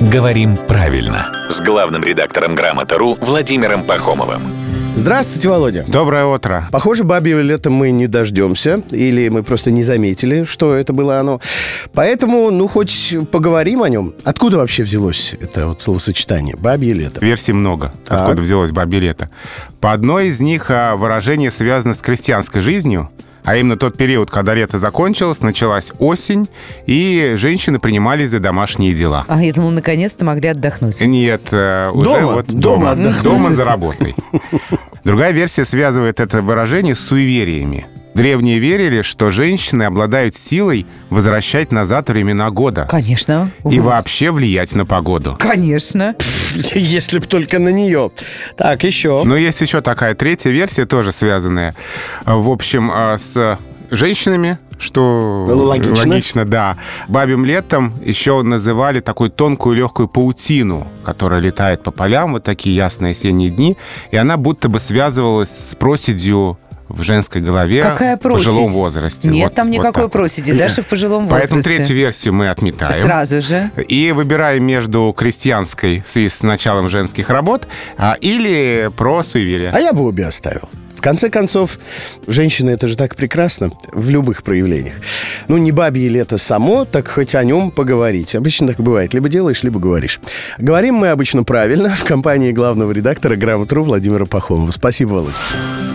«Говорим правильно» с главным редактором «Грамота.ру» Владимиром Пахомовым. Здравствуйте, Володя. Доброе утро. Похоже, бабьего лета мы не дождемся, или мы просто не заметили, что это было оно. Поэтому, ну, хоть поговорим о нем. Откуда вообще взялось это вот словосочетание «бабье лето»? Версий много, Так. откуда взялось бабье лето. По одной из них а, выражение связано с крестьянской жизнью, а именно тот период, когда лето закончилось, началась осень, и женщины принимались за домашние дела. А я думал, наконец-то могли отдохнуть. Нет, э, уже Дома? вот Дома дома, дома за работой. Другая версия связывает это выражение с суевериями. Древние верили, что женщины обладают силой возвращать назад времена года Конечно. и вообще влиять на погоду. Конечно. Если б только на нее. Так, еще. Но есть еще такая третья версия, тоже связанная, в общем, э, с женщинами, что Логично. да. Бабьим летом еще называли такую тонкую легкую паутину, которая летает по полям, вот такие ясные осенние дни, и она будто бы связывалась с проседью в женской голове Какая в пожилом возрасте. Нет Вот- там вот никакой так. проседи, даже в пожилом Поэтому возрасте. третью версию мы отметаем. Сразу же. И выбираем между крестьянской в связи с началом женских работ а, или про суеверие. А я бы обе оставил. В конце концов, женщины это же так прекрасно в любых проявлениях. Ну, не бабье лето само, так хоть о нем поговорить. Обычно так бывает. Либо делаешь, либо говоришь. Говорим мы обычно правильно в компании главного редактора «Грамотру» Владимира Пахомова. Спасибо, Володя.